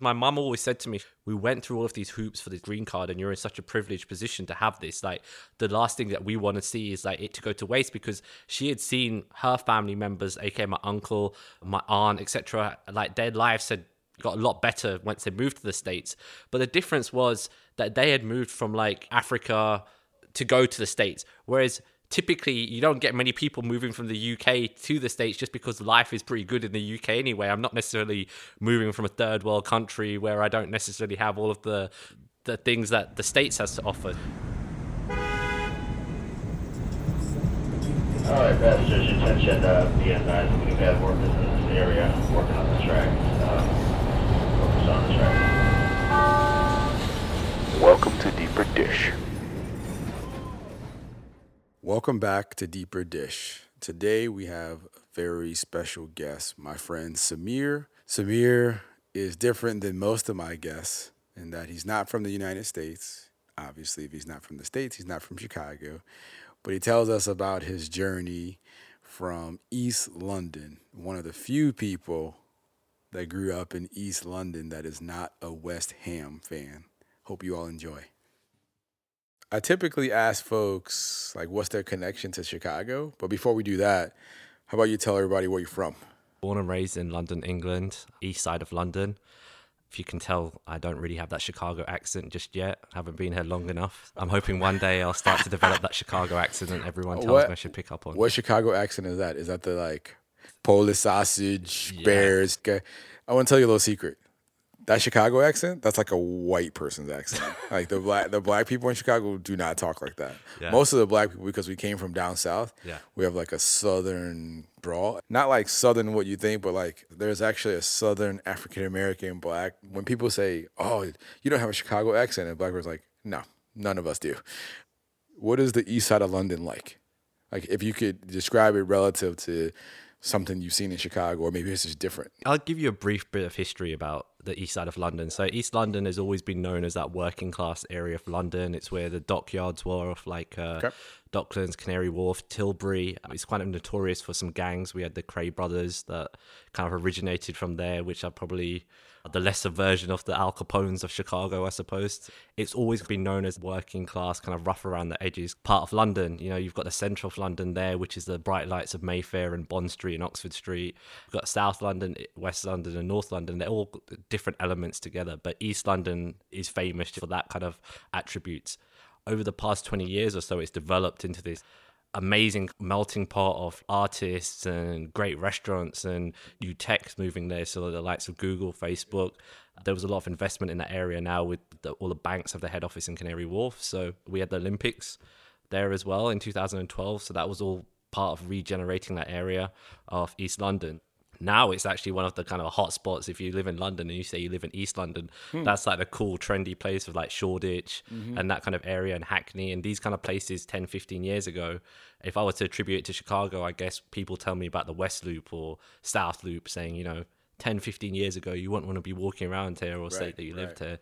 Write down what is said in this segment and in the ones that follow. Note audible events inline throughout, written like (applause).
My mum always said to me, We went through all of these hoops for this green card, and you're in such a privileged position to have this. Like, the last thing that we want to see is like it to go to waste because she had seen her family members, aka my uncle, my aunt, etc., like their lives had got a lot better once they moved to the States. But the difference was that they had moved from like Africa to go to the States. Whereas typically you don't get many people moving from the UK to the States just because life is pretty good in the UK anyway. I'm not necessarily moving from a third world country where I don't necessarily have all of the the things that the States has to offer. All right, passengers, attention, uh, BN9, we've had workers in this area working on the track. Uh, focus on the track. Welcome to Deeper Dish. Welcome back to Deeper Dish. Today we have a very special guest, my friend Samir. Samir is different than most of my guests in that he's not from the United States. Obviously, if he's not from the States, he's not from Chicago. But he tells us about his journey from East London, one of the few people that grew up in East London that is not a West Ham fan. Hope you all enjoy. I typically ask folks like what's their connection to Chicago, but before we do that, how about you tell everybody where you're from? Born and raised in London, England, east side of London. If you can tell, I don't really have that Chicago accent just yet. I haven't been here long enough. I'm hoping one day I'll start to develop that Chicago accent and everyone (laughs) tells What- me I should pick up on. What Chicago accent is that? Is that the like Polish sausage, Yeah. bears? Okay. I want to tell you a little secret. That Chicago accent, that's like a white person's accent. (laughs) like the black the black people in Chicago do not talk like that. Yeah. Most of the black people, because we came from down south, Yeah. we have like a southern drawl. Not like southern what you think, but like there's actually a southern African American black. When people say, "Oh, you don't have a Chicago accent," and black people's like, "No, none of us do." What is the east side of London like? Like if you could describe it relative to something you've seen in Chicago, or maybe it's just different. I'll give you a brief bit of history about the east side of London. So East London has always been known as that working class area of London. It's where the dockyards were of like uh, Okay. Docklands, Canary Wharf, Tilbury. It's of notorious for some gangs. We had the Kray brothers that kind of originated from there, which are probably the lesser version of the Al Capones of Chicago, I suppose. It's always been known as working class, kind of rough around the edges part of London. You know, you've got the centre of London there, which is the bright lights of Mayfair and Bond Street and Oxford Street. You've got South London, West London, and North London. They're all different elements together, but East London is famous for that kind of attributes. Over the past 20 years or so, it's developed into this amazing melting pot of artists and great restaurants and new techs moving there. So the likes of Google, Facebook. There was a lot of investment in that area now with the, all the banks have their head office in Canary Wharf. So we had the Olympics there as well in 2012. So that was all part of regenerating that area of East London. Now it's actually one of the kind of hot spots. If you live in London and you say you live in East London, hmm. that's like a cool, trendy place of like Shoreditch mm-hmm. and that kind of area and Hackney and these kind of places 10, 15 years ago. If I were to attribute it to Chicago, I guess people tell me about the West Loop or South Loop saying, you know, 10, 15 years ago, you wouldn't want to be walking around here or say Right, that you lived here.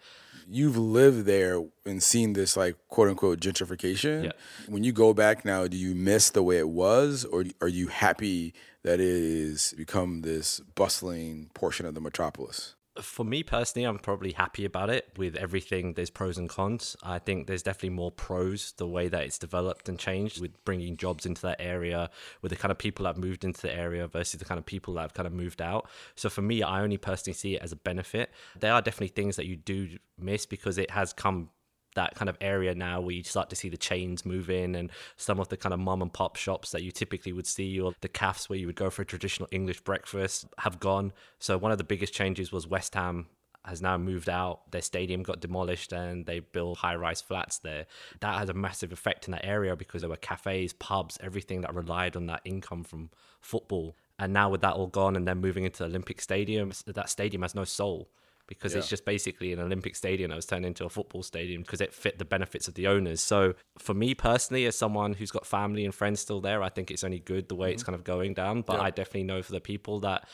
You've lived there and seen this like quote unquote gentrification. Yeah. When you go back now, do you miss the way it was, or are you happy that it is become this bustling portion of the metropolis? For me personally, I'm probably happy about it. With everything, there's pros and cons. I think there's definitely more pros the way that it's developed and changed with bringing jobs into that area, with the kind of people that have moved into the area versus the kind of people that have kind of moved out. So for me, I only personally see it as a benefit. There are definitely things that you do miss because it has come that kind of area now where you start to see the chains move in and some of the kind of mom and pop shops that you typically would see or the cafes where you would go for a traditional English breakfast have gone. So one of the biggest changes was West Ham has now moved out. Their stadium got demolished and they built high rise flats there. That had a massive effect in that area because there were cafes, pubs, everything that relied on that income from football. And now with that all gone and then moving into the Olympic Stadium, that stadium has no soul because it's just basically an Olympic stadium that was turned into a football stadium because it fit the benefits of the owners. So for me personally, as someone who's got family and friends still there, I think it's only good the way it's kind of going down. But Yeah. I definitely know for the people that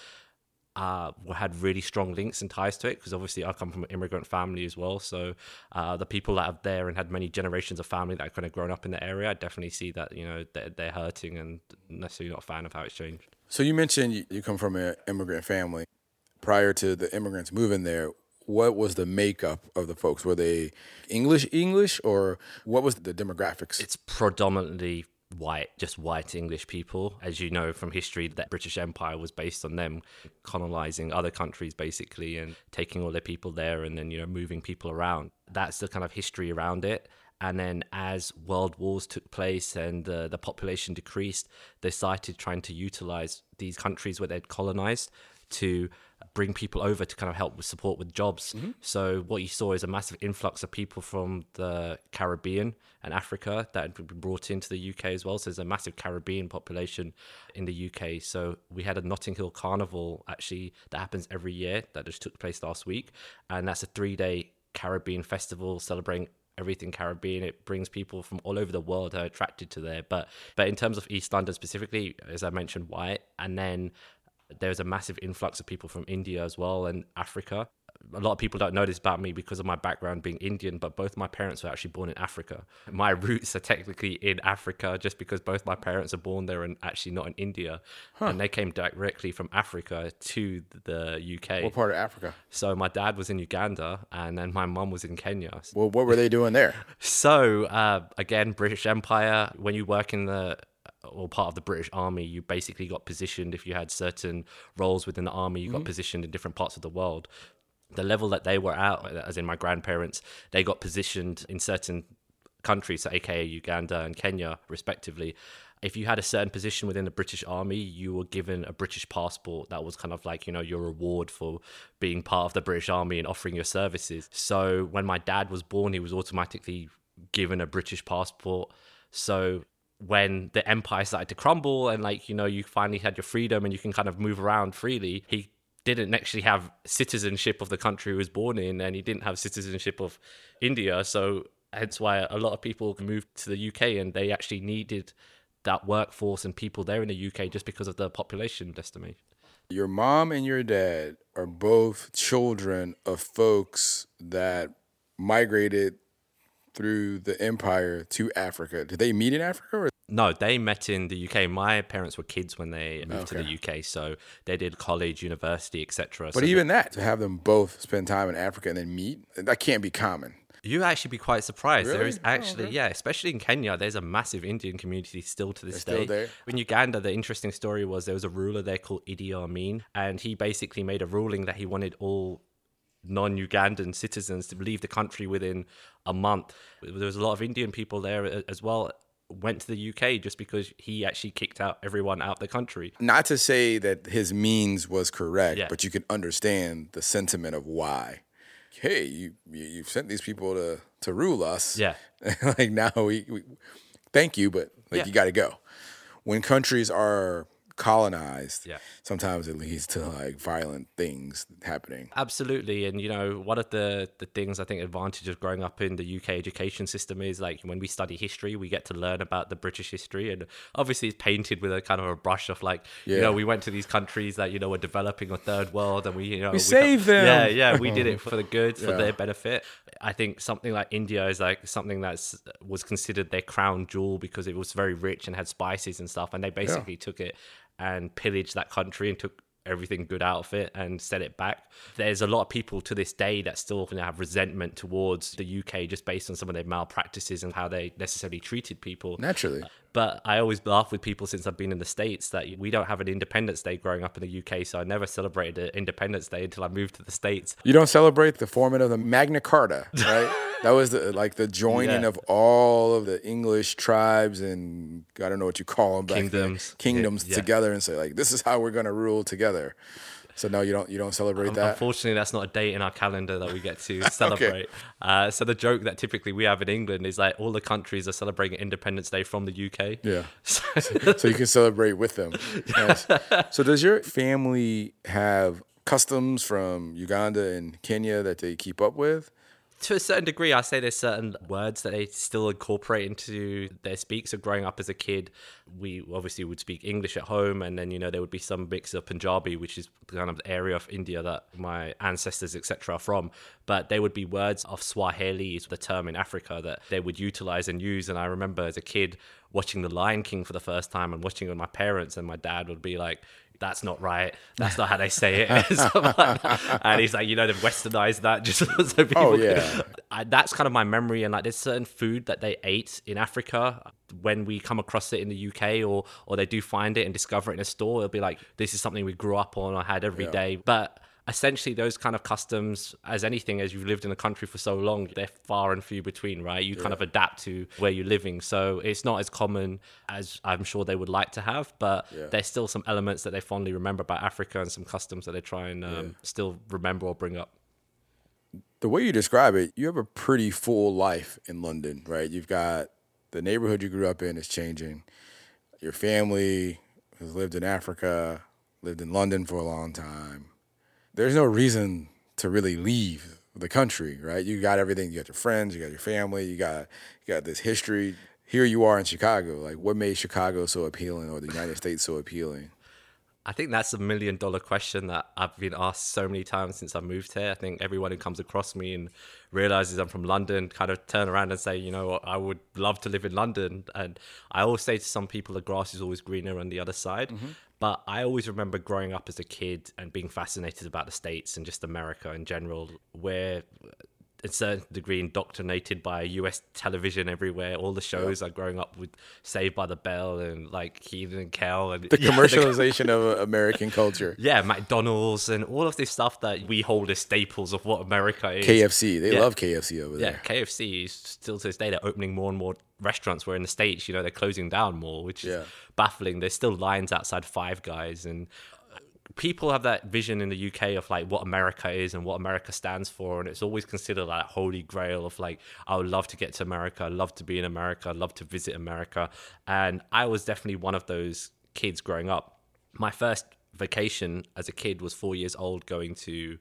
uh, had really strong links and ties to it because obviously I come from an immigrant family as well. So uh, the people that are there and had many generations of family that have kind of grown up in the area, I definitely see that you know they're, they're hurting and necessarily not a fan of how it's changed. So you mentioned you come from an immigrant family. Prior to the immigrants moving there, what was the makeup of the folks? Were they English English or what was the demographics? It's predominantly white, just white English people. As you know from history, that British Empire was based on them colonizing other countries basically and taking all their people there and then, you know, moving people around. That's the kind of history around it. And then as world wars took place and uh, the population decreased, they started trying to utilize these countries where they'd colonized to bring people over to kind of help with support with jobs. Mm-hmm. So what you saw is a massive influx of people from the Caribbean and Africa that had been brought into the UK as well. So there's a massive Caribbean population in the UK. So we had a Notting Hill Carnival actually that happens every year that just took place last week, and that's a three day Caribbean festival celebrating everything Caribbean. It brings people from all over the world who are attracted to there. But but in terms of East London specifically, as I mentioned, white, and then there's a massive influx of people from India as well and Africa. A lot of people don't know this about me because of my background being Indian, but both my parents were actually born in Africa. My (laughs) roots are technically in Africa just because both my parents are born there and actually not in India. And they came directly from Africa to the UK. what part of Africa? So my dad was in Uganda and then my mum was in Kenya. Well, what were they doing there? (laughs) So uh, again, British Empire. When you work in the or part of the British Army, you basically got positioned. If you had certain roles within the army, you got mm-hmm. positioned in different parts of the world. The level that they were at, as in my grandparents, they got positioned in certain countries, so aka Uganda and Kenya, respectively. If you had a certain position within the British Army, you were given a British passport. That was kind of like, you know, your reward for being part of the British Army and offering your services. So when my dad was born, he was automatically given a British passport. So when the empire started to crumble and like you know you finally had your freedom and you can kind of move around freely he didn't actually have citizenship of the country he was born in and he didn't have citizenship of india. So hence why a lot of people moved to the uk and they actually needed that workforce and people there in the uk just because of the population estimation Your mom and your dad are both children of folks that migrated through the empire to Africa. Did they meet in Africa? Or? No, they met in the UK. My parents were kids when they moved to the UK, so they did college, university, etc. But so even that, to have them both spend time in Africa and then meet, that can't be common. You actually be quite surprised. There Really? is Oh, actually, okay. yeah, especially in Kenya, there's a massive Indian community still to this They're day. still there? In Uganda, the interesting story was there was a ruler there called Idi Amin, and he basically made a ruling that he wanted all non-Ugandan citizens to leave the country within a month. There was a lot of Indian people there as well. Went to the UK just because he actually kicked out everyone out the country. Not to say that his means was correct, Yeah. but you can understand the sentiment of why. Hey, you you you've sent these people to to rule us. Yeah. (laughs) like now we, we thank you, but like Yeah. you got to go. When countries are colonized, Yeah. sometimes it leads to like violent things happening. Absolutely, and you know, one of the the things I think advantage of growing up in the UK education system is like when we study history, we get to learn about the British history, and obviously it's painted with a kind of a brush of like, you know, we went to these countries that you know were developing a third world, and we you know we saved them. Yeah, yeah, we did it (laughs) for the good, for Yeah. their benefit. I think something like India is like something that's was considered their crown jewel because it was very rich and had spices and stuff, and they basically took it and pillaged that country and took everything good out of it and set it back. There's a lot of people to this day that still you know, have resentment towards the UK just based on some of their malpractices and how they necessarily treated people. Naturally. But I always laugh with people since I've been in the States that we don't have an Independence Day growing up in the UK, so I never celebrated an Independence Day until I moved to the States. You don't celebrate the forming of the Magna Carta, right? (laughs) that was the like the joining Yeah. of all of the English tribes and I don't know what you call them back then, Kingdoms. kingdoms Yeah. together and say like this is how we're gonna rule together. So no, you don't you don't celebrate that. Unfortunately, that's not a date in our calendar that we get to (laughs) celebrate. uh, so the joke that typically we have in England is like all the countries are celebrating Independence Day from the UK. Yeah. (laughs) So- (laughs) so you can celebrate with them. Nice. So does your family have customs from Uganda and Kenya that they keep up with? To a certain degree, I say there's certain words that they still incorporate into their speak. So growing up as a kid, we obviously would speak English at home, and then you know there would be some mix of Punjabi, which is kind of the area of India that my ancestors etc. are from. But there would be words of Swahili, is the term in Africa that they would utilize and use. And I remember as a kid watching The Lion King for the first time and watching it with my parents, and my dad would be like, that's not right. That's not how they say it. (laughs) (laughs) and he's like, you know, they've westernized that just (laughs) so people. Oh, yeah. I, that's kind of my memory. And like, there's certain food that they ate in Africa when we come across it in the UK, or or they do find it and discover it in a store. It'll be like, this is something we grew up on or had every Yeah. day. But essentially those kind of customs as anything as you've lived in the country for so long they're far and few between right you kind of adapt to where you're living so it's not as common as i'm sure they would like to have but Yeah. there's still some elements that they fondly remember about africa and some customs that they try and um, Yeah. still remember or bring up the way you describe it, you have a pretty full life in London, right? You've got the neighborhood you grew up in is changing. Your family has lived in Africa, lived in London for a long time. There's no reason to really leave the country, right? You got everything. You got your friends, you got your family, you got you got this history. Here you are in Chicago. Like, what made Chicago so appealing, or the United States so appealing? I think that's a million dollar question that I've been asked so many times since I moved here. I think everyone who comes across me and realizes I'm from London kind of turn around and say, you know, I would love to live in London. And I always say to some people, the grass is always greener on the other side. Mm-hmm. But I always remember growing up as a kid and being fascinated about the States and just America in general, where a certain degree indoctrinated by US television everywhere. All the shows are growing up with Saved by the Bell and like Kenan and Kel and The (laughs) Yeah, commercialization of uh, American culture. (laughs) yeah, McDonald's and all of this stuff that we hold as staples of what America is. KFC. They Yeah. love KFC over Yeah, there. KFC is still to this day they're opening more and more restaurants. Where in the states, you know, they're closing down more, which is Yeah. baffling. There's still lines outside Five Guys, and people have that vision in the UK of like what America is and what America stands for, and it's always considered like holy grail of like I would love to get to America, I'd love to be in America, I'd love to visit America, and I was definitely one of those kids growing up. My first vacation as a kid was four years old, going to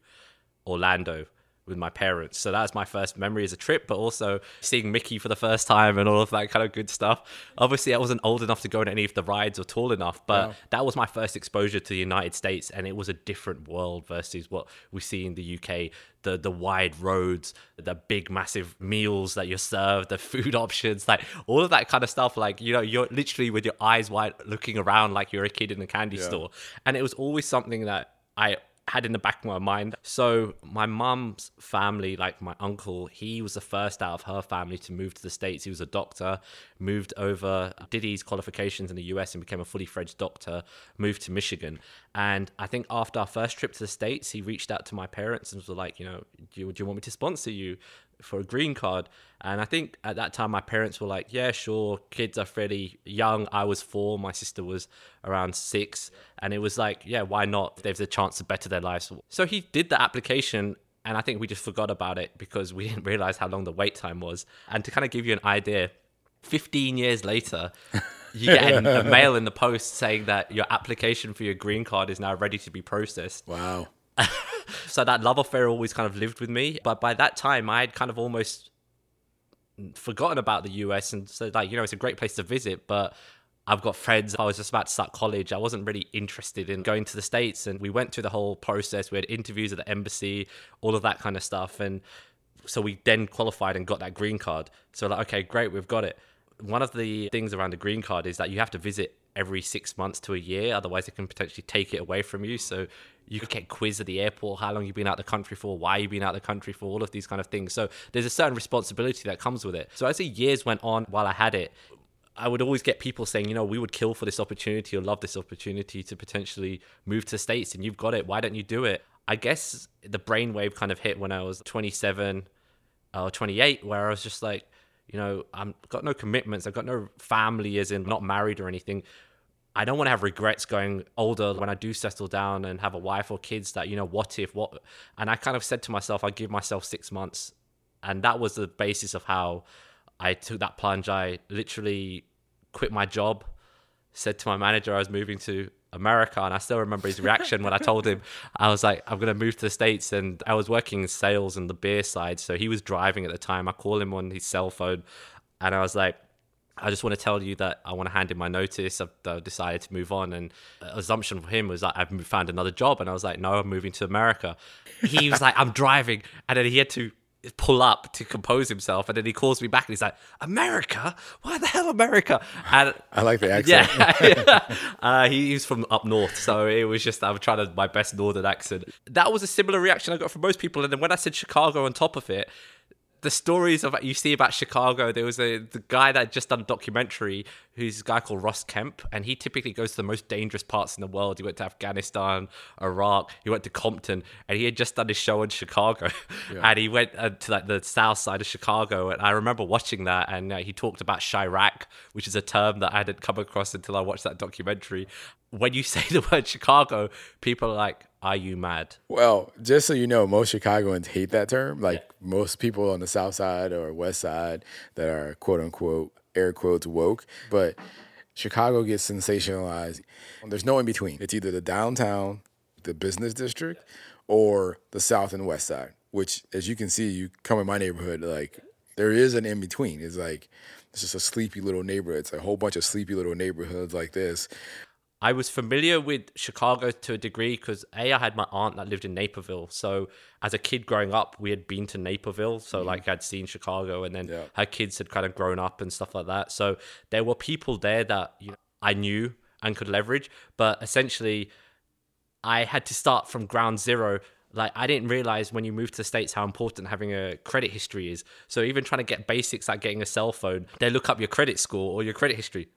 Orlando with my parents. So that's my first memory as a trip, but also seeing Mickey for the first time and all of that kind of good stuff. Obviously, I wasn't old enough to go on any of the rides or tall enough, but that was my first exposure to the United States, and it was a different world versus what we see in the UK. The the wide roads, the big massive meals that you're served, the food (laughs) options, like all of that kind of stuff. Like you know, you're literally with your eyes wide, looking around like you're a kid in a candy store, and it was always something that I had in the back of my mind. So my mum's family, like my uncle, he was the first out of her family to move to the States. He was a doctor, moved over, did his qualifications in the US and became a fully fledged doctor, moved to Michigan. And I think after our first trip to the States, he reached out to my parents and was like, you know, do you, do you want me to sponsor you for a green card? And I think at that time, my parents were like, yeah, sure. Kids are fairly young. I was four, my sister was around six. And it was like, yeah, why not? There's a chance to better their lives. So he did the application. And I think we just forgot about it because we (laughs) didn't realize how long the wait time was. And to kind of give you an idea, 15 years later, (laughs) you get a, a mail in the post saying that your application for your green card is now ready to be processed. Wow. (laughs) So that love affair always kind of lived with me. But by that time, I had kind of almost forgotten about the US and said, like, you know, it's a great place to visit, but I've got friends. I was just about to start college. I wasn't really interested in going to the States. And we went through the whole process. We had interviews at the embassy, all of that kind of stuff. And so we then qualified and got that green card. So, like, okay, great, we've got it. One of the things around the green card is that you have to visit every six months to a year. Otherwise, they can potentially take it away from you. So, you could get quizzed at the airport how long you've been out of the country for, why you've been out of the country for, all of these kind of things. So, there's a certain responsibility that comes with it. So, as the years went on while I had it, I would always get people saying, you know, we would kill for this opportunity or love this opportunity to potentially move to States and you've got it. Why don't you do it? I guess the brainwave kind of hit when I was 27 or 28, where I was just like, you know, I've got no commitments. I've got no family, as in not married or anything. I don't want to have regrets going older when I do settle down and have a wife or kids that, you know, what if, what? And I kind of said to myself, I give myself six months. And that was the basis of how I took that plunge. I literally quit my job, said to my manager I was moving to America, and I still remember his reaction when I told him I was like, I'm gonna move to the States and I was working in sales in the beer side. So he was driving at the time. I call him on his cell phone and I was like, I just want to tell you that I want to hand in my notice. I've uh, decided to move on. And assumption for him was that I've found another job. And I was like, no, I'm moving to America. He was like, I'm driving. And then he had to pull up to compose himself, and then he calls me back and he's like, "America? Why the hell America?" And I like the accent. (laughs) yeah, uh, he, he's from up north, so it was just I'm trying to my best northern accent. That was a similar reaction I got from most people, and then when I said Chicago on top of it, the stories of you see about Chicago. There was a the guy that had just done a documentary, who's a guy called Ross Kemp, and he typically goes to the most dangerous parts in the world. He went to Afghanistan, Iraq. He went to Compton, and he had just done his show in Chicago, (laughs) and he went uh, to like the south side of Chicago. And I remember watching that, and uh, he talked about Chiraq, which is a term that I hadn't come across until I watched that documentary. When you (laughs) say the word Chicago, people are like, "Are you mad?" Well, just so you know, most Chicagoans hate that term. Like most people on the south side or west side that are quote unquote air quotes woke, but Chicago gets sensationalized. There's no in between. It's either the downtown, the business district, or the south and west side. Which, as you can see, you come in my neighborhood, like there is an in between. It's like it's just a sleepy little neighborhood. It's a whole bunch of sleepy little neighborhoods like this. I was familiar with Chicago to a degree because a I had my aunt that lived in Naperville. So as a kid growing up, we had been to Naperville. So mm-hmm. like I'd seen Chicago, and then Yeah. her kids had kind of grown up and stuff like that. So there were people there that you know, I knew and could leverage, but essentially, I had to start from ground zero. Like I didn't realize when you move to the states how important having a credit history is. So even trying to get basics like getting a cell phone, they look up your credit score or your credit history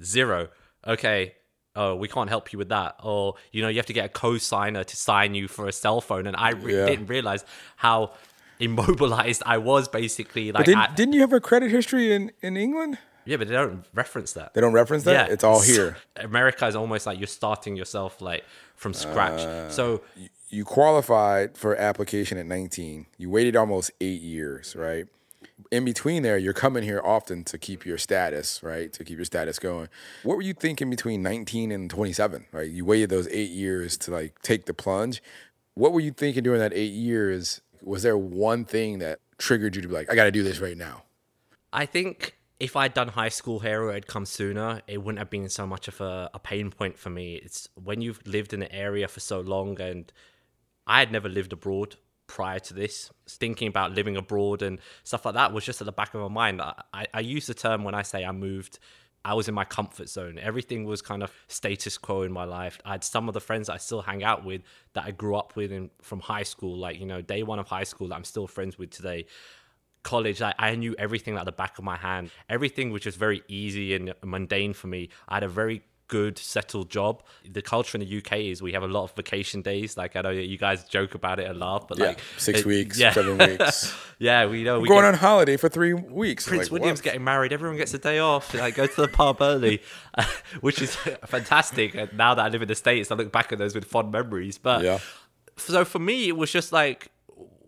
zero. Okay, oh, we can't help you with that. Or, you know, you have to get a co-signer to sign you for a cell phone. And I re- Yeah. didn't realize how immobilized I was basically. Like, But didn't, at- didn't you have a credit history in, in England? yeah, but they don't reference that. They don't reference that? Yeah, It's all here. (laughs) America is almost like you're starting yourself like from scratch. Uh, so you qualified for application at 19. You waited almost eight years, right? In between there, you're coming here often to keep your status, right? To keep your status going. What were you thinking between 19 and 27, right? You waited those eight years to like take the plunge. What were you thinking during that eight years? Was there one thing that triggered you to be like, I got to do this right now? I think if I'd done high school here or it'd come sooner, it wouldn't have been so much of a, a pain point for me. It's when you've lived in the area for so long, and I had never lived abroad prior to this. Thinking about living abroad and stuff like that was just at the back of my mind. I, I, use the term when I say I moved. I was in my comfort zone. Everything was kind of status quo in my life. I had some of the friends I still hang out with that I grew up with in, from high school, like, you know, day one of high school that I'm still friends with today college, I, I knew everything at the back of my hand. Everything which was just very easy and mundane for me. I had a very good settled job. The culture in the UK is we have a lot of vacation days. Like I know you guys joke about it and laugh, but Yeah, like six it- weeks, yeah. seven (laughs) weeks. yeah, we know we're Going get- on holiday for three weeks. Prince Like, William's what? getting married. Everyone gets a day off. Like go to the pub early, (laughs) which is (laughs) fantastic. And now that I live in the states, I look back at those with fond memories. But Yeah. so for me, it was just like,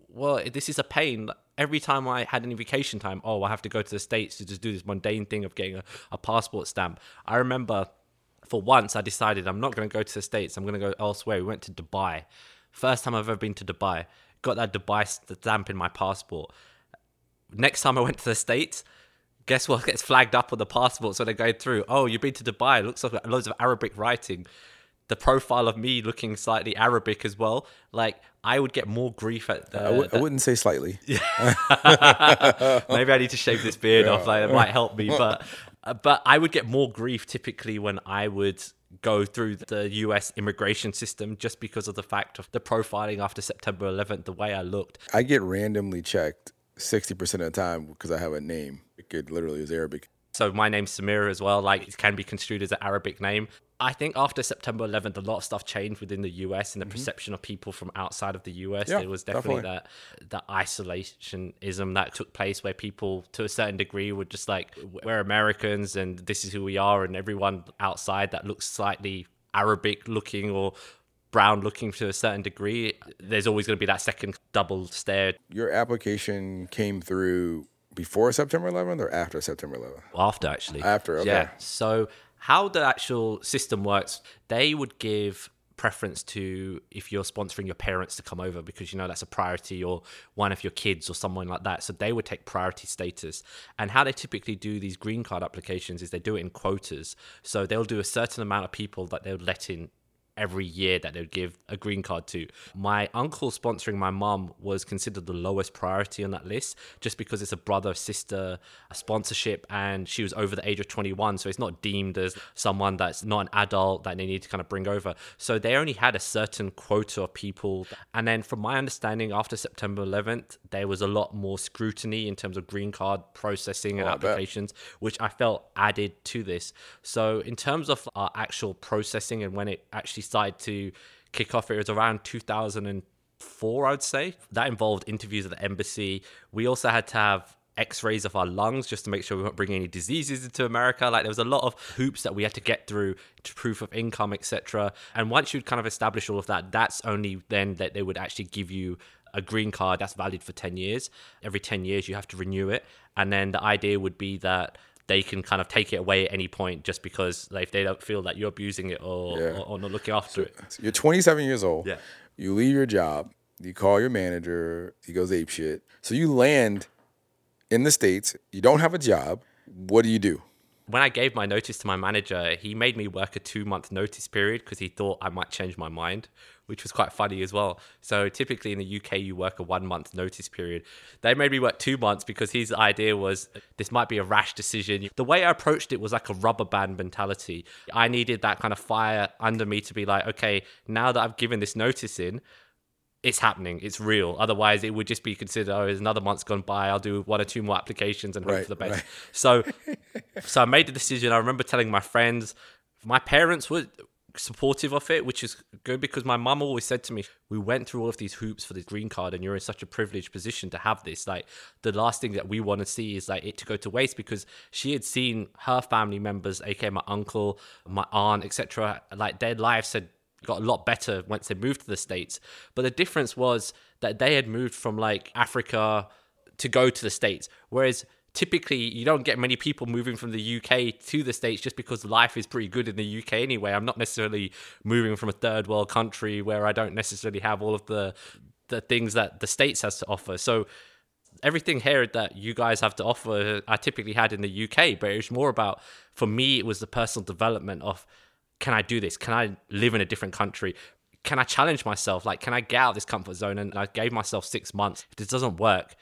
well, this is a pain. Every time I had any vacation time, oh, I have to go to the states to just do this mundane thing of getting a, a passport stamp. I remember for once I decided I'm not going to go to the states. I'm going to go elsewhere. We went to Dubai. First time I've ever been to Dubai. Got that Dubai stamp in my passport. Next time I went to the states, guess what (laughs) gets flagged up on the passport? when they go through? Oh, you've been to Dubai. It looks like loads of Arabic writing. The profile of me looking slightly Arabic as well. Like I would get more grief at the. I w- I the- wouldn't say slightly. (laughs) Maybe I need to shave this beard off. Like it might help me, but uh, but I would get more grief typically when I would go through the U.S. immigration system just because of the fact of the profiling after September 11th, the way I looked. I get randomly checked 60% of the time because I have a name. It could literally is Arabic. So my name's Samira as well. Like it can be construed as an Arabic name. I think after September 11th, a lot of stuff changed within the US and the mm-hmm. perception of people from outside of the US. Yeah, there was definitely, definitely. that that isolationism that took place where people, to a certain degree, were just like, "We're Americans and this is who we are," and everyone outside that looks slightly Arabic looking or brown looking to a certain degree, there's always going to be that second double stare Your application came through before September 11th or after September 11th? after actually After, okay. yeah so how the actual system works they would give preference to if you're sponsoring your parents to come over because you know that's a priority or one of your kids or someone like that. So they would take priority status. And how they typically do these green card applications is they do it in quotas. So they'll do a certain amount of people that they'll let in every year that they would give a green card to. My uncle sponsoring my mum was considered the lowest priority on that list just because it's a brother sister sponsorship and she was over the age of 21. So it's not deemed as someone that's not an adult that they need to kind of bring over. So they only had a certain quota of people. And then, from my understanding, after September 11th, there was a lot more scrutiny in terms of green card processing and Oh, applications, which I felt added to this. So, in terms of our actual processing and when it actually started to kick off, it was around 2004, I'd say. That involved interviews at the embassy. We also had to have x-rays of our lungs just to make sure we weren't bringing any diseases into america like there was a lot of hoops that we had to get through to proof of income etc and once you'd kind of establish all of that that's only then that they would actually give you a green card that's valid for 10 years every 10 years you have to renew it and then the idea would be that they can kind of take it away at any point just because like, if they don't feel that you're abusing it or, Yeah. or, or not looking after it So you're 27 years old. Yeah. You leave your job. You call your manager. He goes ape shit. So you land in the states. You don't have a job. What do you do? when I gave my notice to my manager, he made me work a two month notice period because he thought I might change my mind, which was quite funny as well. So typically in the UK, you work a one month notice period. They made me work two months because his idea was this might be a rash decision. The way I approached it was like a rubber band mentality. I needed that kind of fire under me to be like, okay, now that I've given this notice in, it's happening. It's real. Otherwise, it would just be considered, oh, there's another month's gone by. I'll do one or two more applications and hope Right, for the best. right. So, so I made the decision. I remember telling my friends, my parents were supportive of it, which is good because my mum always said to me, "We went through all of these hoops for this green card, and you're in such a privileged position to have this. Like, the last thing that we want to see is like it to go to waste." Because she had seen her family members, aka my uncle, my aunt, etc., like their lives had got a lot better once they moved to the states. But the difference was that they had moved from like Africa to go to the states, whereas typically you don't get many people moving from the UK to the states just because life is pretty good in the UK anyway. I'm not necessarily moving from a third world country where I don't necessarily have all of the the things that the states has to offer. So everything here that you guys have to offer I typically had in the UK, but it was more about for me it was the personal development of can I do this? Can I live in a different country? Can I challenge myself? Like, can I get out of this comfort zone? And I gave myself six months. If this doesn't work,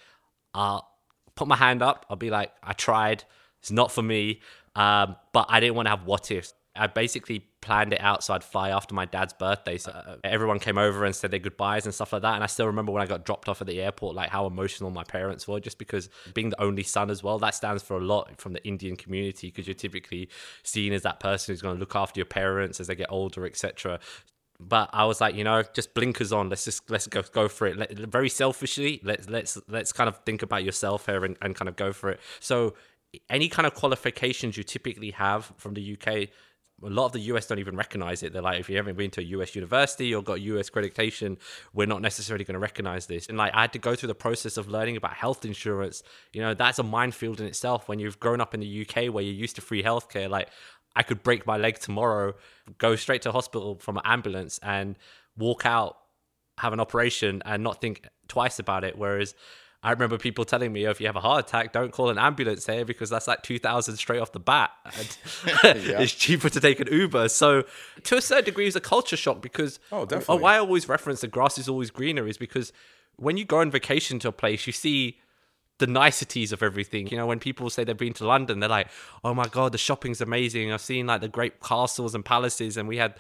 I'll put my hand up. I'll be like, I tried. It's not for me. Um, but I didn't want to have what ifs. I basically planned it out so I'd fly after my dad's birthday. So uh, everyone came over and said their goodbyes and stuff like that. And I still remember when I got dropped off at the airport, like how emotional my parents were, just because being the only son as well, that stands for a lot from the Indian community because you're typically seen as that person who's going to look after your parents as they get older, etc but I was like, you know, just blinkers on. Let's just let's go go for it. Let, very selfishly, let's let's let's kind of think about yourself here and, and kind of go for it. So, any kind of qualifications you typically have from the UK, a lot of the US don't even recognize it. They're like, if you haven't been to a US university or got US accreditation, we're not necessarily going to recognize this. And like, I had to go through the process of learning about health insurance. You know, that's a minefield in itself. When you've grown up in the UK where you're used to free healthcare, like I could break my leg tomorrow, go straight to hospital from an ambulance and walk out, have an operation and not think twice about it. Whereas I remember people telling me, oh, if you have a heart attack, don't call an ambulance here because that's like 2000 straight off the bat. (laughs) And (laughs) it's cheaper to take an Uber. So to a certain degree, it's a culture shock because Oh, definitely. why I always reference the grass is always greener is because when you go on vacation to a place, you see the niceties of everything. You know, when people say they've been to London, they're like, "Oh my god, the shopping's amazing. I've seen like the great castles and palaces, and we had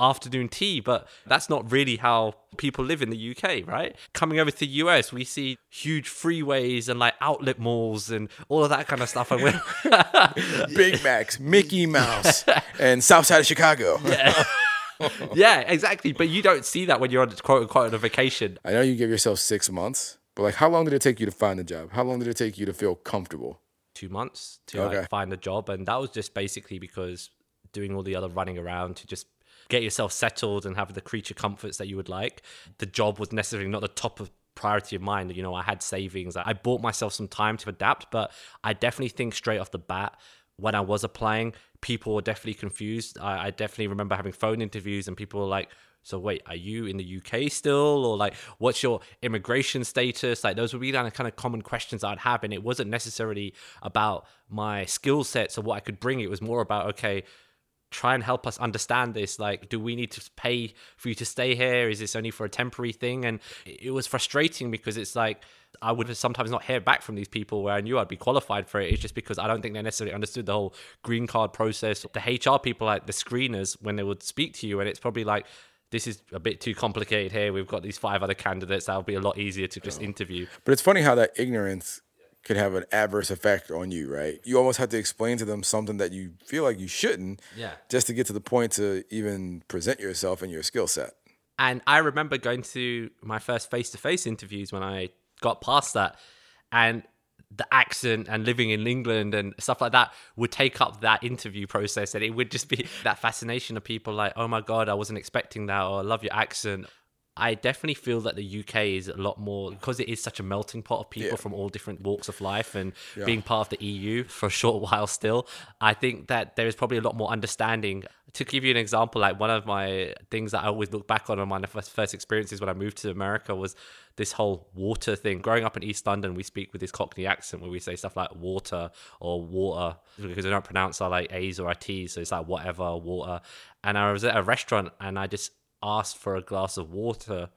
afternoon tea." But that's not really how people live in the UK, right? Coming over to the US, we see huge freeways and like outlet malls and all of that kind of stuff. And we're (laughs) Big Macs, Mickey Mouse, (laughs) and South Side of Chicago. (laughs) yeah, exactly. But you don't see that when you're on quote unquote on a vacation. I know you give yourself six months, but like, how long did it take you to find a job? How long did it take you to feel comfortable? two months to Okay. like find a job and that was just basically because doing all the other running around to just get yourself settled and have the creature comforts that you would like the job was necessarily not the top of priority of mine you know i had savings i bought myself some time to adapt but i definitely think straight off the bat when i was applying people were definitely confused i, I definitely remember having phone interviews and people were like so wait, are you in the UK still, or like, what's your immigration status? Like, those would be the kind of common questions I'd have, and it wasn't necessarily about my skill sets or what I could bring. It was more about okay, try and help us understand this like do we need to pay for you to stay here is this only for a temporary thing and it was frustrating because it's like I would sometimes not hear back from these people where I knew I'd be qualified for it. It's just because I don't think they necessarily understood the whole green card process. The HR people, like the screeners, when they would speak to you, and it's probably like, this is a bit too complicated here. We've got these five other candidates. That'll be a lot easier to just interview. But it's funny how that ignorance could have an adverse effect on you, right? You almost have to explain to them something that you feel like you shouldn't, Yeah. just to get to the point to even present yourself and your skill set. And I remember going to my first face to face interviews when I got past that. And the accent and living in England and stuff like that would take up that interview process. And it would just be (laughs) that fascination of people like, oh my God, I wasn't expecting that, or I love your accent. I definitely feel that the UK is a lot more because it is such a melting pot of people Yeah. from all different walks of life and being part of the EU for a short (laughs) while still. I think that there is probably a lot more understanding. To give you an example, like one of my things that I always look back on on my first, first experiences when I moved to America was this whole water thing. Growing up in East London, we speak with this Cockney accent where we say stuff like water or water because we don't pronounce our like A's or our T's. So it's like whatever, water. And I was at a restaurant and I just asked for a glass of water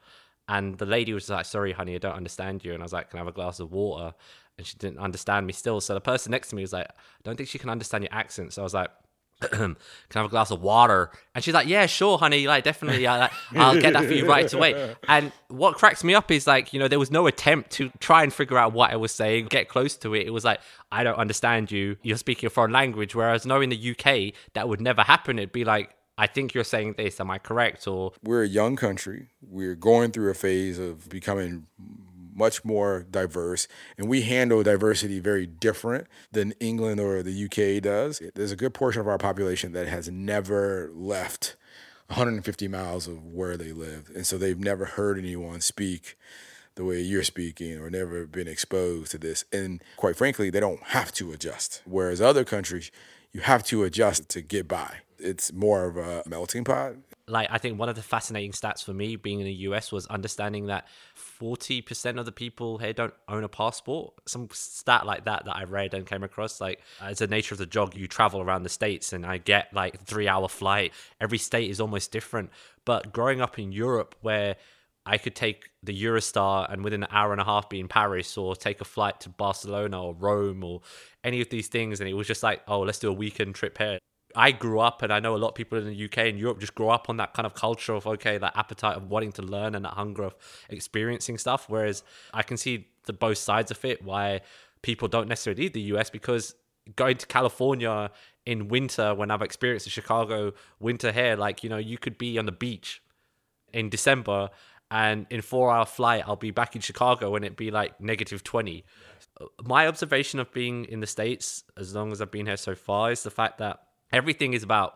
and the lady was like sorry honey i don't understand you and i was like can i have a glass of water and she didn't understand me still so the person next to me was like i don't think she can understand your accent so i was like can I have a glass of water? And she's like, yeah, sure, honey. Like, definitely, I, like, I'll get that for you right away. (laughs) And what cracks me up is like, you know, there was no attempt to try and figure out what I was saying, get close to it. It was like, I don't understand you. You're speaking a foreign language. Whereas, no, in the UK, that would never happen. It'd be like, I think you're saying this. Am I correct? Or We're a young country. We're going through a phase of becoming much more diverse, and we handle diversity very different than England or the UK does. There's a good portion of our population that has never left 150 miles of where they live, and so they've never heard anyone speak the way you're speaking or never been exposed to this. And quite frankly, they don't have to adjust. Whereas other countries, you have to adjust to get by. It's more of a melting pot. Like I think one of the fascinating stats for me being in the US was understanding that 40% of the people here don't own a passport. Some stat like that that I read and came across like uh, as the nature of the job you travel around the states and I get like 3-hour flight. Every state is almost different. But growing up in Europe where I could take the Eurostar and within an hour and a half be in Paris or take a flight to Barcelona or Rome or any of these things. And it was just like, oh, let's do a weekend trip here. I grew up, and I know a lot of people in the UK and Europe just grow up on that kind of culture of, okay, that appetite of wanting to learn and that hunger of experiencing stuff. Whereas I can see the both sides of it, why people don't necessarily need the US because going to California in winter when I've experienced the Chicago winter here, like, you know, you could be on the beach in December and in four hour flight I'll be back in Chicago and it'd be like negative 20. My observation of being in the States, as long as I've been here so far, is the fact that everything is about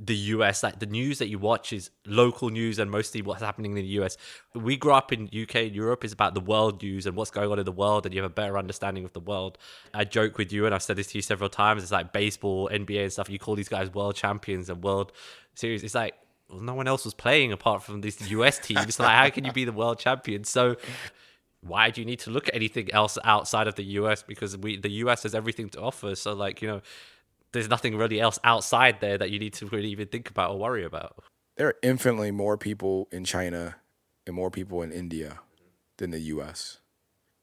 the US. Like the news that you watch is local news and mostly what's happening in the US. We grew up in UK and Europe is about the world news and what's going on in the world and you have a better understanding of the world. I joke with you and I've said this to you several times. It's like baseball, NBA and stuff. You call these guys world champions and world series. It's like well, no one else was playing apart from these US (laughs) teams. like how can you be the world champion? So why do you need to look at anything else outside of the US? Because we the US has everything to offer. So like, you know, there's nothing really else outside there that you need to really even think about or worry about. There are infinitely more people in China and more people in India than the US.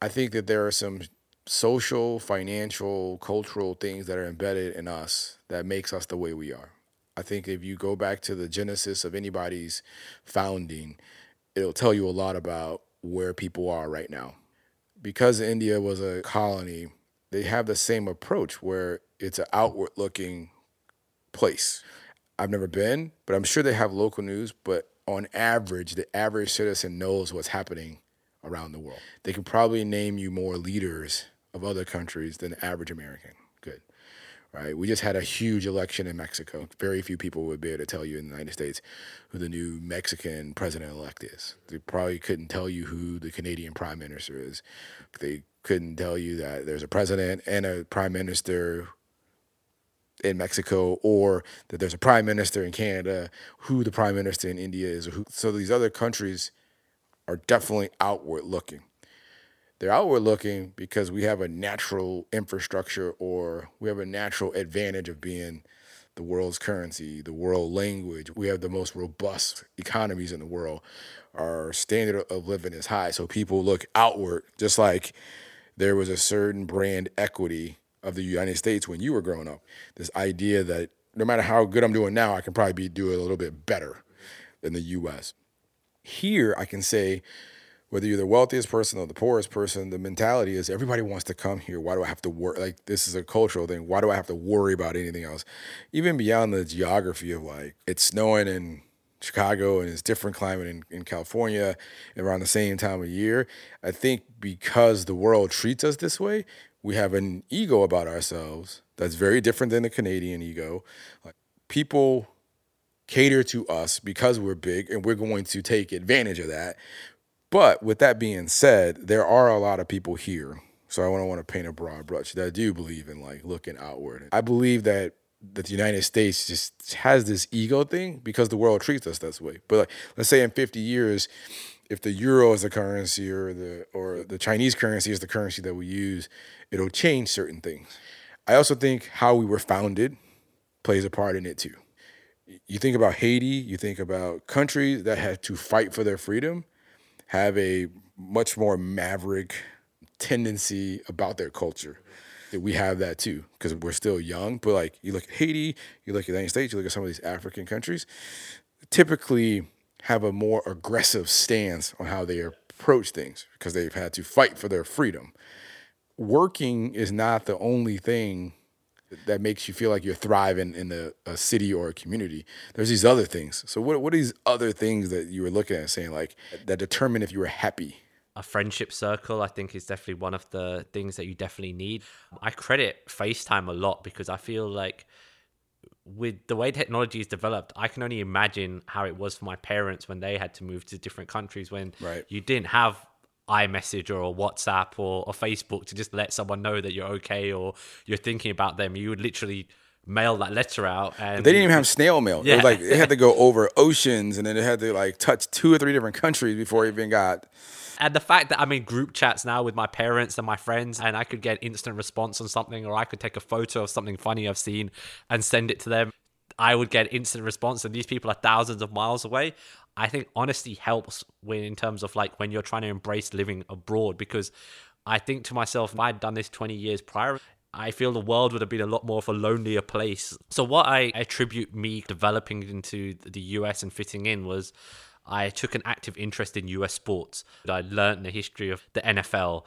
I think that there are some social, financial, cultural things that are embedded in us that makes us the way we are. I think if you go back to the genesis of anybody's founding, it'll tell you a lot about where people are right now. Because India was a colony, they have the same approach where it's an outward looking place. I've never been, but I'm sure they have local news. But on average, the average citizen knows what's happening around the world. They can probably name you more leaders of other countries than the average American. Good. Right? We just had a huge election in Mexico. Very few people would be able to tell you in the United States who the new Mexican president elect is. They probably couldn't tell you who the Canadian prime minister is. They couldn't tell you that there's a president and a prime minister in Mexico or that there's a prime minister in Canada, who the prime minister in India is. Who, so these other countries are definitely outward looking. They're outward looking because we have a natural infrastructure or we have a natural advantage of being the world's currency, the world language. We have the most robust economies in the world. Our standard of living is high. So people look outward, just like there was a certain brand equity of the United States when you were growing up. This idea that no matter how good I'm doing now, I can probably be doing a little bit better than the US. Here, I can say, whether you're the wealthiest person or the poorest person, the mentality is everybody wants to come here. Why do I have to worry? Like, this is a cultural thing. Why do I have to worry about anything else? Even beyond the geography of like, it's snowing in Chicago and it's different climate in, in California around the same time of year. I think because the world treats us this way, we have an ego about ourselves that's very different than the Canadian ego. Like, people cater to us because we're big and we're going to take advantage of that. But with that being said, there are a lot of people here. So I don't want to paint a broad brush that I do believe in like looking outward. I believe that that the United States just has this ego thing because the world treats us this way. But like, let's say in 50 years, if the euro is the currency or the or the Chinese currency is the currency that we use, it'll change certain things. I also think how we were founded plays a part in it too. You think about Haiti, you think about countries that had to fight for their freedom, have a much more maverick tendency about their culture. We have that too because we're still young. But like you look at Haiti, you look at the United States, you look at some of these African countries, typically have a more aggressive stance on how they approach things because they've had to fight for their freedom. Working is not the only thing that makes you feel like you're thriving in a, a city or a community. There's these other things. So what what are these other things that you were looking at saying like that determine if you were happy? A friendship circle i think is definitely one of the things that you definitely need i credit facetime a lot because i feel like with the way technology is developed i can only imagine how it was for my parents when they had to move to different countries when Right. you didn't have iMessage or WhatsApp or a Facebook to just let someone know that you're okay or you're thinking about them. You would literally mail that letter out and They didn't even have snail mail. It Yeah. was like it had to go over oceans and then it had to like touch two or three different countries before it even got And the fact that I'm in group chats now with my parents and my friends, and I could get instant response on something, or I could take a photo of something funny I've seen and send it to them, I would get instant response. And these people are thousands of miles away. I think honesty helps when, in terms of like when you're trying to embrace living abroad, because I think to myself, if I'd done this 20 years prior, I feel the world would have been a lot more of a lonelier place. So, what I attribute me developing into the US and fitting in was I took an active interest in US sports. I learned the history of the NFL.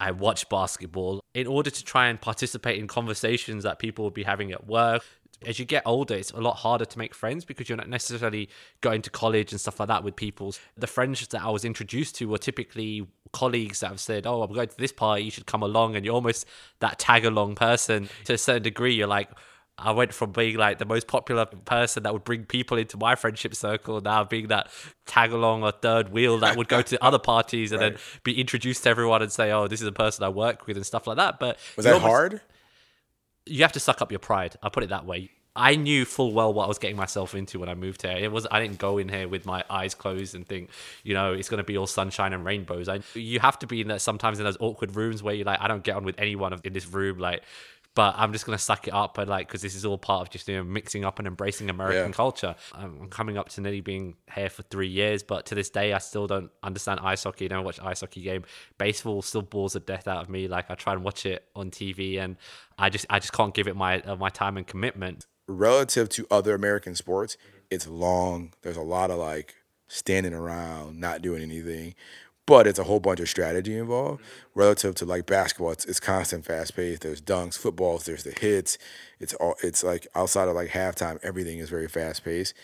I watched basketball in order to try and participate in conversations that people would be having at work. As you get older, it's a lot harder to make friends because you're not necessarily going to college and stuff like that with people. The friends that I was introduced to were typically colleagues that have said, Oh, I'm going to this party, you should come along. And you're almost that tag along person to a certain degree. You're like, I went from being like the most popular person that would bring people into my friendship circle now being that tag along or third wheel that would go to other parties and then (laughs) be introduced to everyone and say, "Oh, this is a person I work with" and stuff like that. But Was that almost- hard? You have to suck up your pride. I'll put it that way. I knew full well what I was getting myself into when I moved here. It was I didn't go in here with my eyes closed and think, you know, it's going to be all sunshine and rainbows. I, you have to be in that sometimes in those awkward rooms where you're like, I don't get on with anyone in this room, like. But I'm just gonna suck it up and like because this is all part of just you know mixing up and embracing American Yeah. culture. I'm I'm coming up to nearly being here for three years, but to this day I still don't understand ice hockey. Don't watch ice hockey game. Baseball still bores the death out of me. Like I try and watch it on TV, and I just I just can't give it my uh, my time and commitment. Relative to other American sports, it's long. There's a lot of like standing around, not doing anything, but it's a whole bunch of strategy involved. Mm-hmm. Relative to like basketball, it's, it's constant, fast paced. There's dunks, footballs. There's the hits. It's all. It's like outside of like halftime, everything is very fast paced.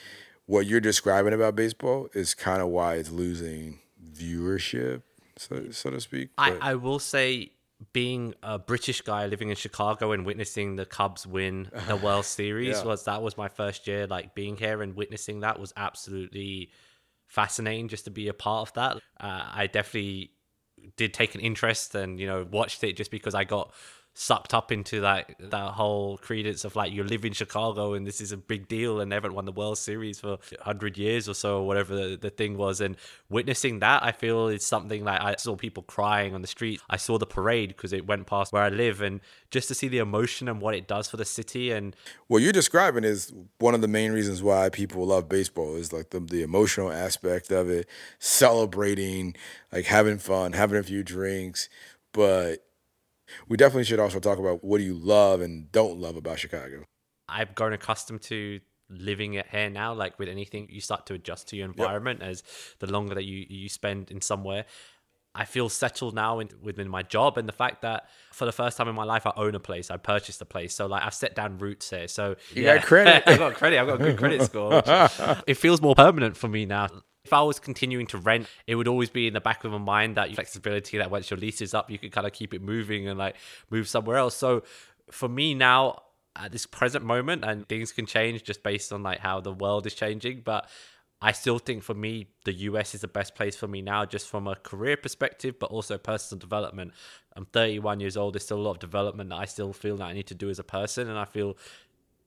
What you're describing about baseball is kind of why it's losing viewership, so so to speak. I, I will say, being a British guy living in Chicago and witnessing the Cubs win the (laughs) World Series Yeah. was that was my first year. Like being here and witnessing that was absolutely fascinating. Just to be a part of that, uh, I definitely did take an interest and you know watched it just because I got sucked up into like that whole credence of like you live in Chicago and this is a big deal and haven't won the World Series for 100 years or so or whatever the, the thing was. And witnessing that I feel is something like I saw people crying on the street. I saw the parade because it went past where I live and just to see the emotion and what it does for the city and what you're describing is one of the main reasons why people love baseball is like the, the emotional aspect of it celebrating like having fun having a few drinks. But we definitely should also talk about what do you love and don't love about Chicago. I've grown accustomed to living it here now. Like with anything, you start to adjust to your environment yep. as the longer that you you spend in somewhere. I feel settled now in, within my job and the fact that for the first time in my life I own a place. I purchased a place, so like I've set down roots here. So you yeah. got credit. (laughs) I got credit. I've got a good credit score. (laughs) it feels more permanent for me now if I was continuing to rent, it would always be in the back of my mind that flexibility that once your lease is up, you can kind of keep it moving and like move somewhere else. So for me now, at this present moment, and things can change just based on like how the world is changing, but I still think for me, the US is the best place for me now, just from a career perspective, but also personal development. I'm 31 years old. There's still a lot of development that I still feel that I need to do as a person. And I feel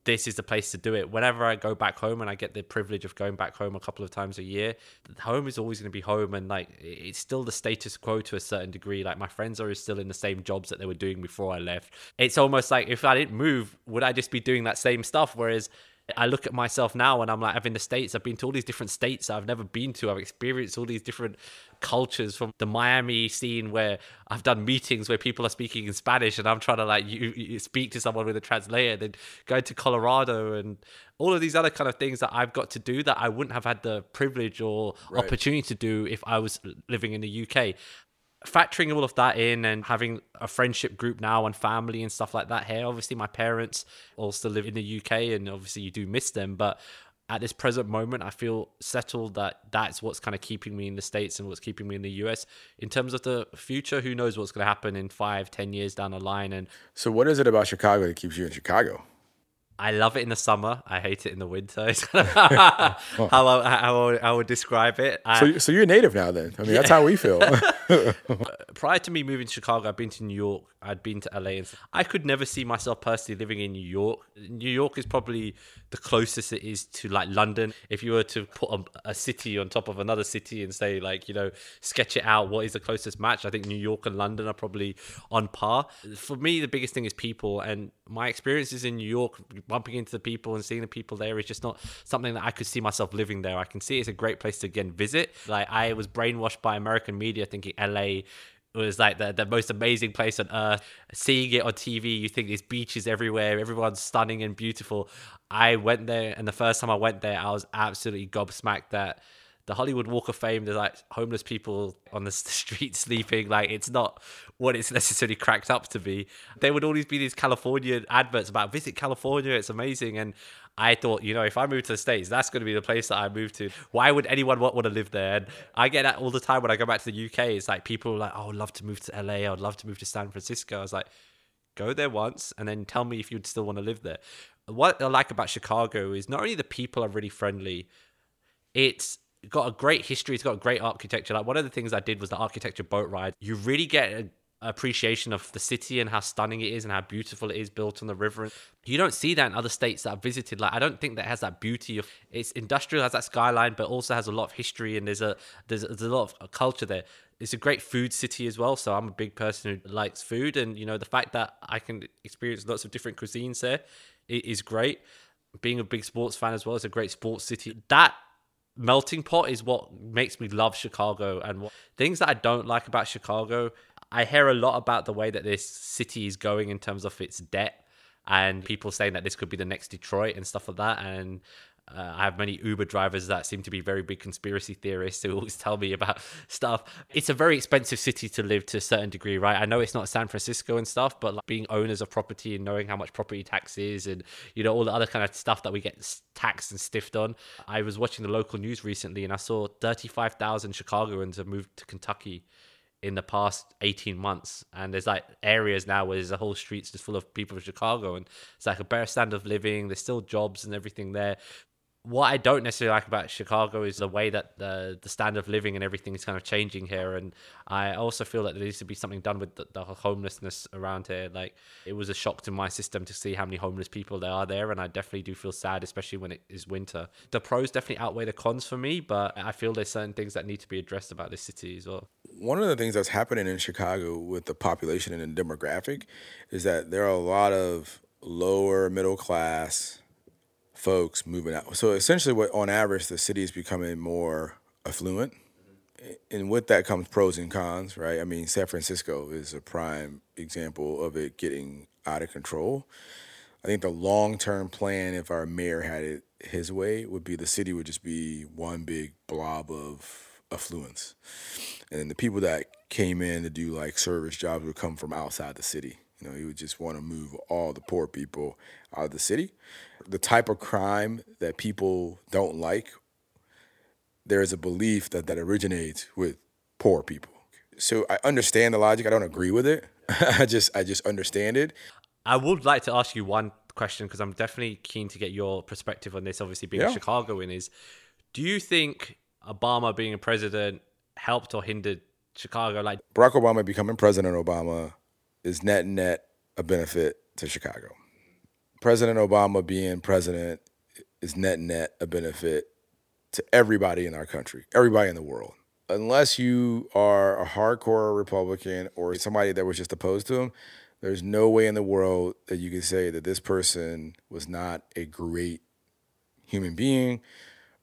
this is the place to do it. Whenever I go back home and I get the privilege of going back home a couple of times a year, home is always going to be home. And like, it's still the status quo to a certain degree. Like, my friends are still in the same jobs that they were doing before I left. It's almost like if I didn't move, would I just be doing that same stuff? Whereas I look at myself now and I'm like, I've been the States, I've been to all these different states I've never been to. I've experienced all these different cultures from the Miami scene where I've done meetings where people are speaking in Spanish and I'm trying to like you, you speak to someone with a translator, then going to Colorado and all of these other kind of things that I've got to do that I wouldn't have had the privilege or right. opportunity to do if I was living in the UK factoring all of that in and having a friendship group now and family and stuff like that here. Obviously, my parents also live in the UK, and obviously you do miss them. But at this present moment, I feel settled that that's what's kind of keeping me in the States and what's keeping me in the US. In terms of the future, who knows what's going to happen in five, ten years down the line? And so, what is it about Chicago that keeps you in Chicago? I love it in the summer. I hate it in the winter. (laughs) It's kind of (laughs) oh. how, I, how I would describe it. So, so you're a native now, then? I mean, yeah. that's how we feel. (laughs) Uh, prior to me moving to Chicago, I've been to New York. I'd been to LA, and I could never see myself personally living in New York. New York is probably the closest it is to like London. If you were to put a, a city on top of another city and say like you know sketch it out, what is the closest match? I think New York and London are probably on par. For me, the biggest thing is people, and my experiences in New York bumping into the people and seeing the people there is just not something that I could see myself living there. I can see it's a great place to again visit. Like I was brainwashed by American media thinking LA was like the, the most amazing place on earth. Seeing it on TV, you think there's beaches everywhere, everyone's stunning and beautiful. I went there, and the first time I went there, I was absolutely gobsmacked that the Hollywood Walk of Fame, there's like homeless people on (laughs) the street sleeping. Like it's not what it's necessarily cracked up to be. There would always be these California adverts about visit California. It's amazing. And I thought, you know, if I move to the States, that's going to be the place that I move to. Why would anyone want, want to live there? And I get that all the time when I go back to the UK. It's like people are like, oh, I'd love to move to LA. I'd love to move to San Francisco. I was like, go there once and then tell me if you'd still want to live there. What I like about Chicago is not only the people are really friendly, it's got a great history. It's got great architecture. Like one of the things I did was the architecture boat ride. You really get an appreciation of the city and how stunning it is and how beautiful it is built on the river. You don't see that in other states that I've visited. Like I don't think that has that beauty of it's industrial, has that skyline, but also has a lot of history and there's a there's, there's a lot of culture there. It's a great food city as well. So I'm a big person who likes food, and you know the fact that I can experience lots of different cuisines there is great. Being a big sports fan as well, it's a great sports city. That melting pot is what makes me love Chicago and what, things that I don't like about Chicago. I hear a lot about the way that this city is going in terms of its debt and people saying that this could be the next Detroit and stuff like that. And uh, I have many Uber drivers that seem to be very big conspiracy theorists who always tell me about (laughs) stuff. It's a very expensive city to live to a certain degree, right? I know it's not San Francisco and stuff, but like being owners of property and knowing how much property tax is and, you know, all the other kind of stuff that we get taxed and stiffed on. I was watching the local news recently and I saw 35,000 Chicagoans have moved to Kentucky in the past 18 months and there's like areas now where there's a whole streets just full of people from chicago and it's like a better standard of living there's still jobs and everything there what I don't necessarily like about Chicago is the way that the the standard of living and everything is kind of changing here, and I also feel that there needs to be something done with the, the homelessness around here. Like it was a shock to my system to see how many homeless people there are there, and I definitely do feel sad, especially when it is winter. The pros definitely outweigh the cons for me, but I feel there's certain things that need to be addressed about this city as well. One of the things that's happening in Chicago with the population and the demographic is that there are a lot of lower middle class folks moving out. So essentially, what on average the city is becoming more affluent, and with that comes pros and cons, right? I mean, San Francisco is a prime example of it getting out of control. I think the long term plan, if our mayor had it his way, would be the city would just be one big blob of affluence, and the people that came in to do like service jobs would come from outside the city. You know, he would just want to move all the poor people out of the city. The type of crime that people don't like, there is a belief that that originates with poor people. So I understand the logic. I don't agree with it. (laughs) I just I just understand it. I would like to ask you one question because I'm definitely keen to get your perspective on this. Obviously, being Yeah. a Chicagoan, is do you think Obama being a president helped or hindered Chicago? Like, Barack Obama becoming President Obama is net net a benefit to Chicago. President Obama being president is net net a benefit to everybody in our country, everybody in the world. Unless you are a hardcore Republican or somebody that was just opposed to him, there's no way in the world that you can say that this person was not a great human being,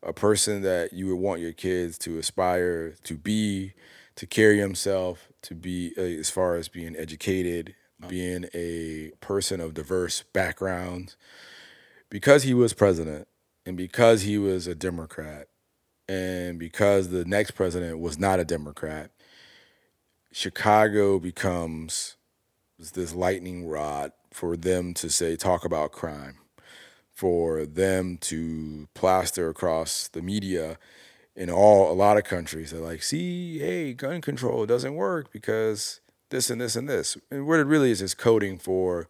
a person that you would want your kids to aspire to be, to carry himself, to be uh, as far as being educated, being a person of diverse backgrounds. Because he was president and because he was a Democrat and because the next president was not a Democrat, Chicago becomes this lightning rod for them to say, talk about crime for them to plaster across the media in all a lot of countries. They're like, see, hey, gun control doesn't work because this and this and this. And what it really is is coding for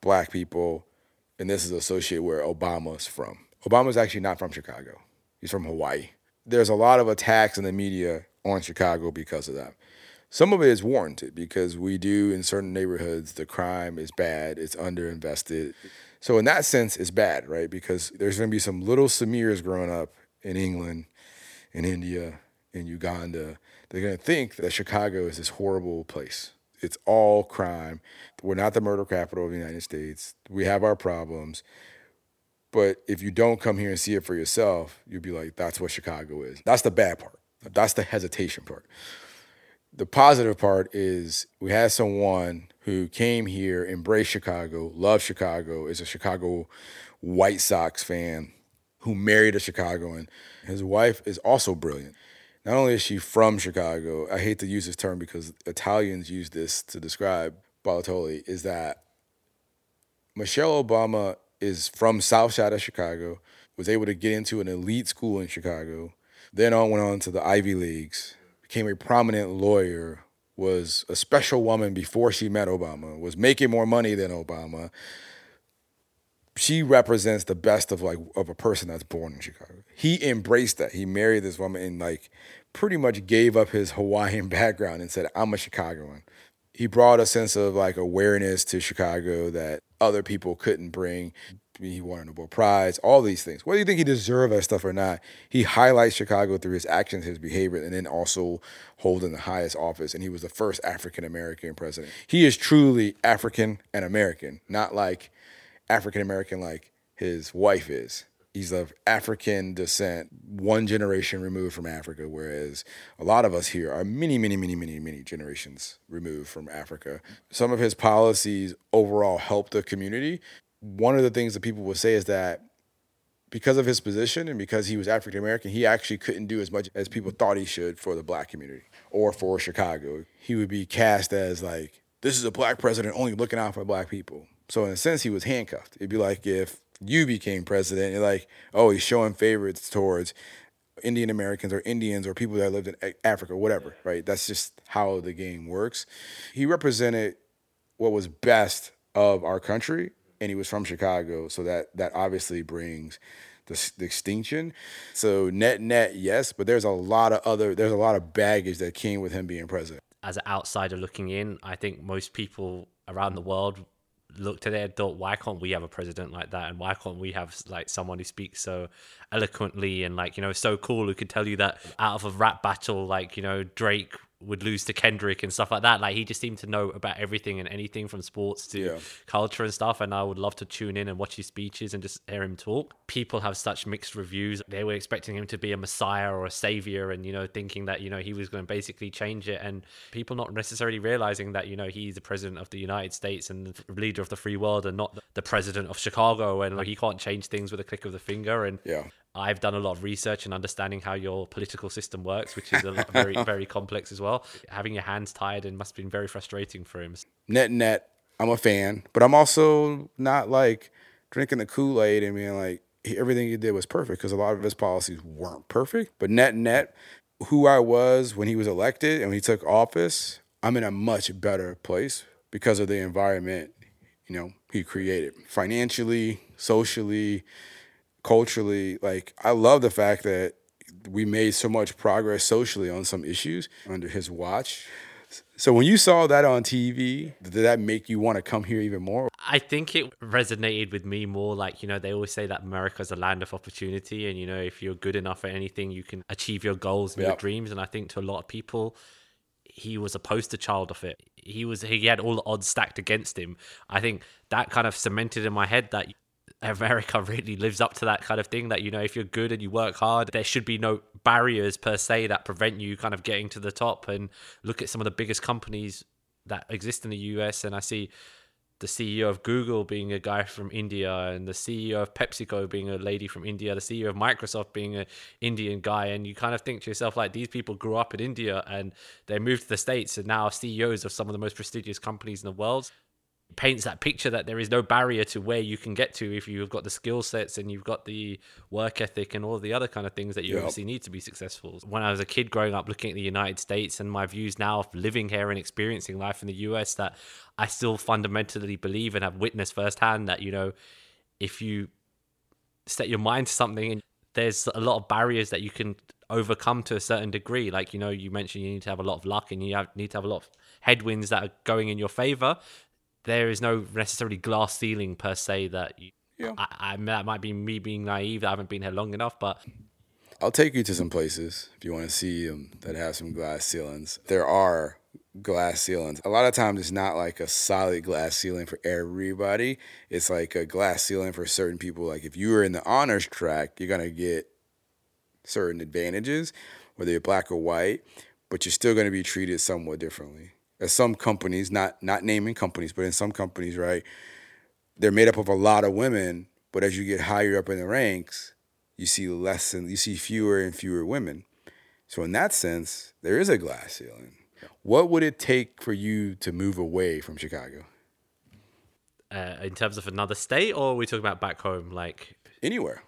black people, and this is associated where Obama's from. Obama's actually not from Chicago. He's from Hawaii. There's a lot of attacks in the media on Chicago because of that. Some of it is warranted because we do in certain neighborhoods the crime is bad, it's underinvested. So in that sense, it's bad, right? Because there's to be some little Samirs growing up in England, in India, in Uganda. They're going to think that Chicago is this horrible place. It's all crime. We're not the murder capital of the United States. We have our problems. But if you don't come here and see it for yourself, you'll be like, that's what Chicago is. That's the bad part. That's the hesitation part. The positive part is we had someone who came here, embraced Chicago, loved Chicago, is a Chicago White Sox fan, who married a Chicagoan. His wife is also brilliant. Not only is she from Chicago, I hate to use this term because Italians use this to describe Balotelli, is that Michelle Obama is from South Side of Chicago, was able to get into an elite school in Chicago, then on went on to the Ivy Leagues, became a prominent lawyer, was a special woman before she met Obama, was making more money than Obama. She represents the best of like of a person that's born in Chicago. He embraced that. He married this woman and like pretty much gave up his (laughs) Hawaiian background and said, "I'm a Chicagoan." He brought a sense of like awareness to Chicago that other people couldn't bring. He won a Nobel Prize, all these things. Whether you think he deserved that stuff or not, he highlights Chicago through his actions, his behavior, and then also holding the highest office. And he was the first African American president. He is truly African and American, not like African American like his wife is. He's of African descent, one generation removed from Africa, whereas a lot of us here are many, many, many, many, many generations removed from Africa. Some of his policies overall help the community. One of the things that people will say is that because of his position and because he was African American, he actually couldn't do as much as people thought he should for the black community or for Chicago. He would be cast as like, this is a black president only looking out for black people. So in a sense, he was handcuffed. It'd be like if you became president, you're like, oh, he's showing favorites towards Indian Americans or Indians or people that lived in Africa, whatever, right? That's just how the game works. He represented what was best of our country, and he was from Chicago, so that that obviously brings the, the extinction. So net net, yes, but there's a lot of other there's a lot of baggage that came with him being president. As an outsider looking in, I think most people around the world looked at it and thought, why can't we have a president like that? And why can't we have like someone who speaks so eloquently and like, you know, so cool who could tell you that out of a rap battle, like, you know, Drake would lose to Kendrick and stuff like that. Like he just seemed to know about everything and anything from sports to Yeah. culture and stuff. And I would love to tune in and watch his speeches and just hear him talk. People have such mixed reviews. They were expecting him to be a messiah or a savior and, you know, thinking that, you know, he was going to basically change it. And people not necessarily realizing that, you know, he's the president of the United States and the leader of the free world and not the president of Chicago. And like he can't change things with a click of the finger. And Yeah. I've done a lot of research and understanding how your political system works, which is a lot, very, (laughs) very complex as well. Having your hands tied and must have been very frustrating for him. net net, I'm a fan, but I'm also not like drinking the Kool Aid and being like everything he did was perfect because a lot of his policies weren't perfect. But net net, who I was when he was elected and when he took office, I'm in a much better place because of the environment, you know, he created financially, socially, culturally. Like I love the fact that we made so much progress socially on some issues under his watch. So when you saw that on TV, did that make you want to come here even more? I think it resonated with me more like, you know, they always say that America's a land of opportunity. And, you know, if you're good enough at anything, you can achieve your goals and your dreams. And I think to a lot of people, he was a poster child of it. He was, he had all the odds stacked against him. I think that kind of cemented in my head that America (laughs) really lives up to that kind of thing that, you know, if you're good and you work hard, there should be no barriers per se that prevent you kind of getting to the top. And look at some of the biggest companies that exist in the US. And I see the CEO of Google being a guy from India, and the CEO of PepsiCo being a lady from India, the CEO of Microsoft being an Indian guy, and you kind of think to yourself like these people grew up in India and they moved to the states and now are CEOs of some of the most prestigious companies in the world. Paints that picture that there is no barrier to where you can get to if you've got the skill sets and you've got the work ethic and all the other kind of things that you Yep. obviously need to be successful. When I was a kid growing up looking at the United States and my views now of living here and experiencing life in the US, that I still fundamentally believe and have witnessed firsthand that, you know, if you set your mind to something and there's a lot of barriers that you can overcome to a certain degree. Like, you know, you mentioned you need to have a lot of luck and you have, need to have a lot of headwinds that are going in your favor. There is no necessarily glass ceiling per se that you, Yeah. I, I, that might be me being naive. that I haven't been here long enough, but I'll take you to some places if you want to see them that have some glass ceilings. There are glass ceilings. A lot of times it's not like a solid glass ceiling for everybody. It's like a glass ceiling for certain people. Like if you were in the honors track, you're gonna get certain advantages, whether you're black or white, but you're still gonna be treated somewhat differently. As some companies, not not naming companies, but in some companies, right, they're made up of a lot of women, but as you get higher up in the ranks, you see less and you see fewer and fewer women. So in that sense, there is a glass ceiling. What would it take for you to move away from Chicago? uh, in terms of another state, or are we talking about back home? Like, Anywhere.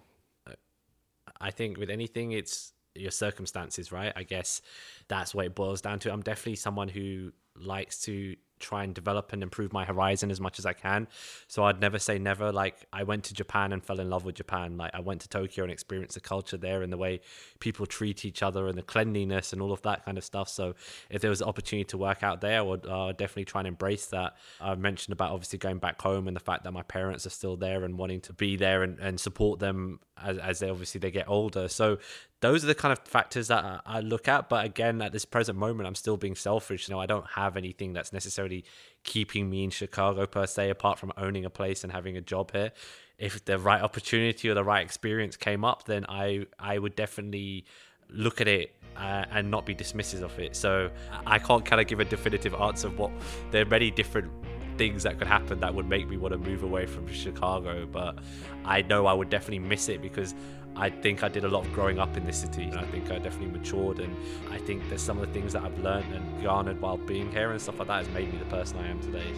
I think with anything, it's your circumstances, right? I guess that's what it boils down to. I'm definitely someone who likes to try and develop and improve my horizon as much as I can. So I'd never say never. Like I went to Japan and fell in love with Japan. Like I went to Tokyo and experienced the culture there and the way people treat each other and the cleanliness and all of that kind of stuff. So if there was an opportunity to work out there, I would uh, definitely try and embrace that. I mentioned about obviously going back home and the fact that my parents are still there and wanting to be there and, and support them as, as they obviously they get older. So those are the kind of factors that I, look at. But again, at this present moment, I'm still being selfish. You know, I don't have anything that's necessarily keeping me in Chicago per se, apart from owning a place and having a job here. If the right opportunity or the right experience came up, then I I would definitely look at it uh, and not be dismissive of it. So I can't kind of give a definitive answer of what there are many different things that could happen that would make me want to move away from Chicago. But I know I would definitely miss it because I think I did a lot of growing up in this city and I think I definitely matured and I think there's some of the things that I've learned and garnered while being here and stuff like that has made me the person I am today.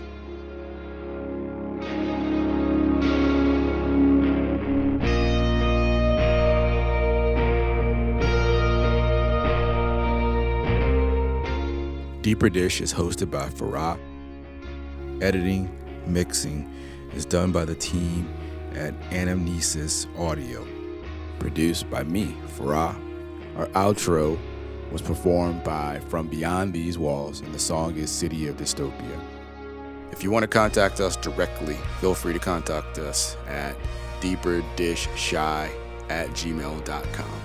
Deeper Dish is hosted by Farah. Editing, mixing is done by the team at Anamnesis Audio. Produced by me, Farah. Our outro was performed by From Beyond These Walls, and the song is City of Dystopia. If you want to contact us directly, feel free to contact us at deeperdishchi at gmail.com.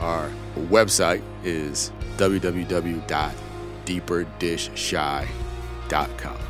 Our website is www.deeperdishchi.com.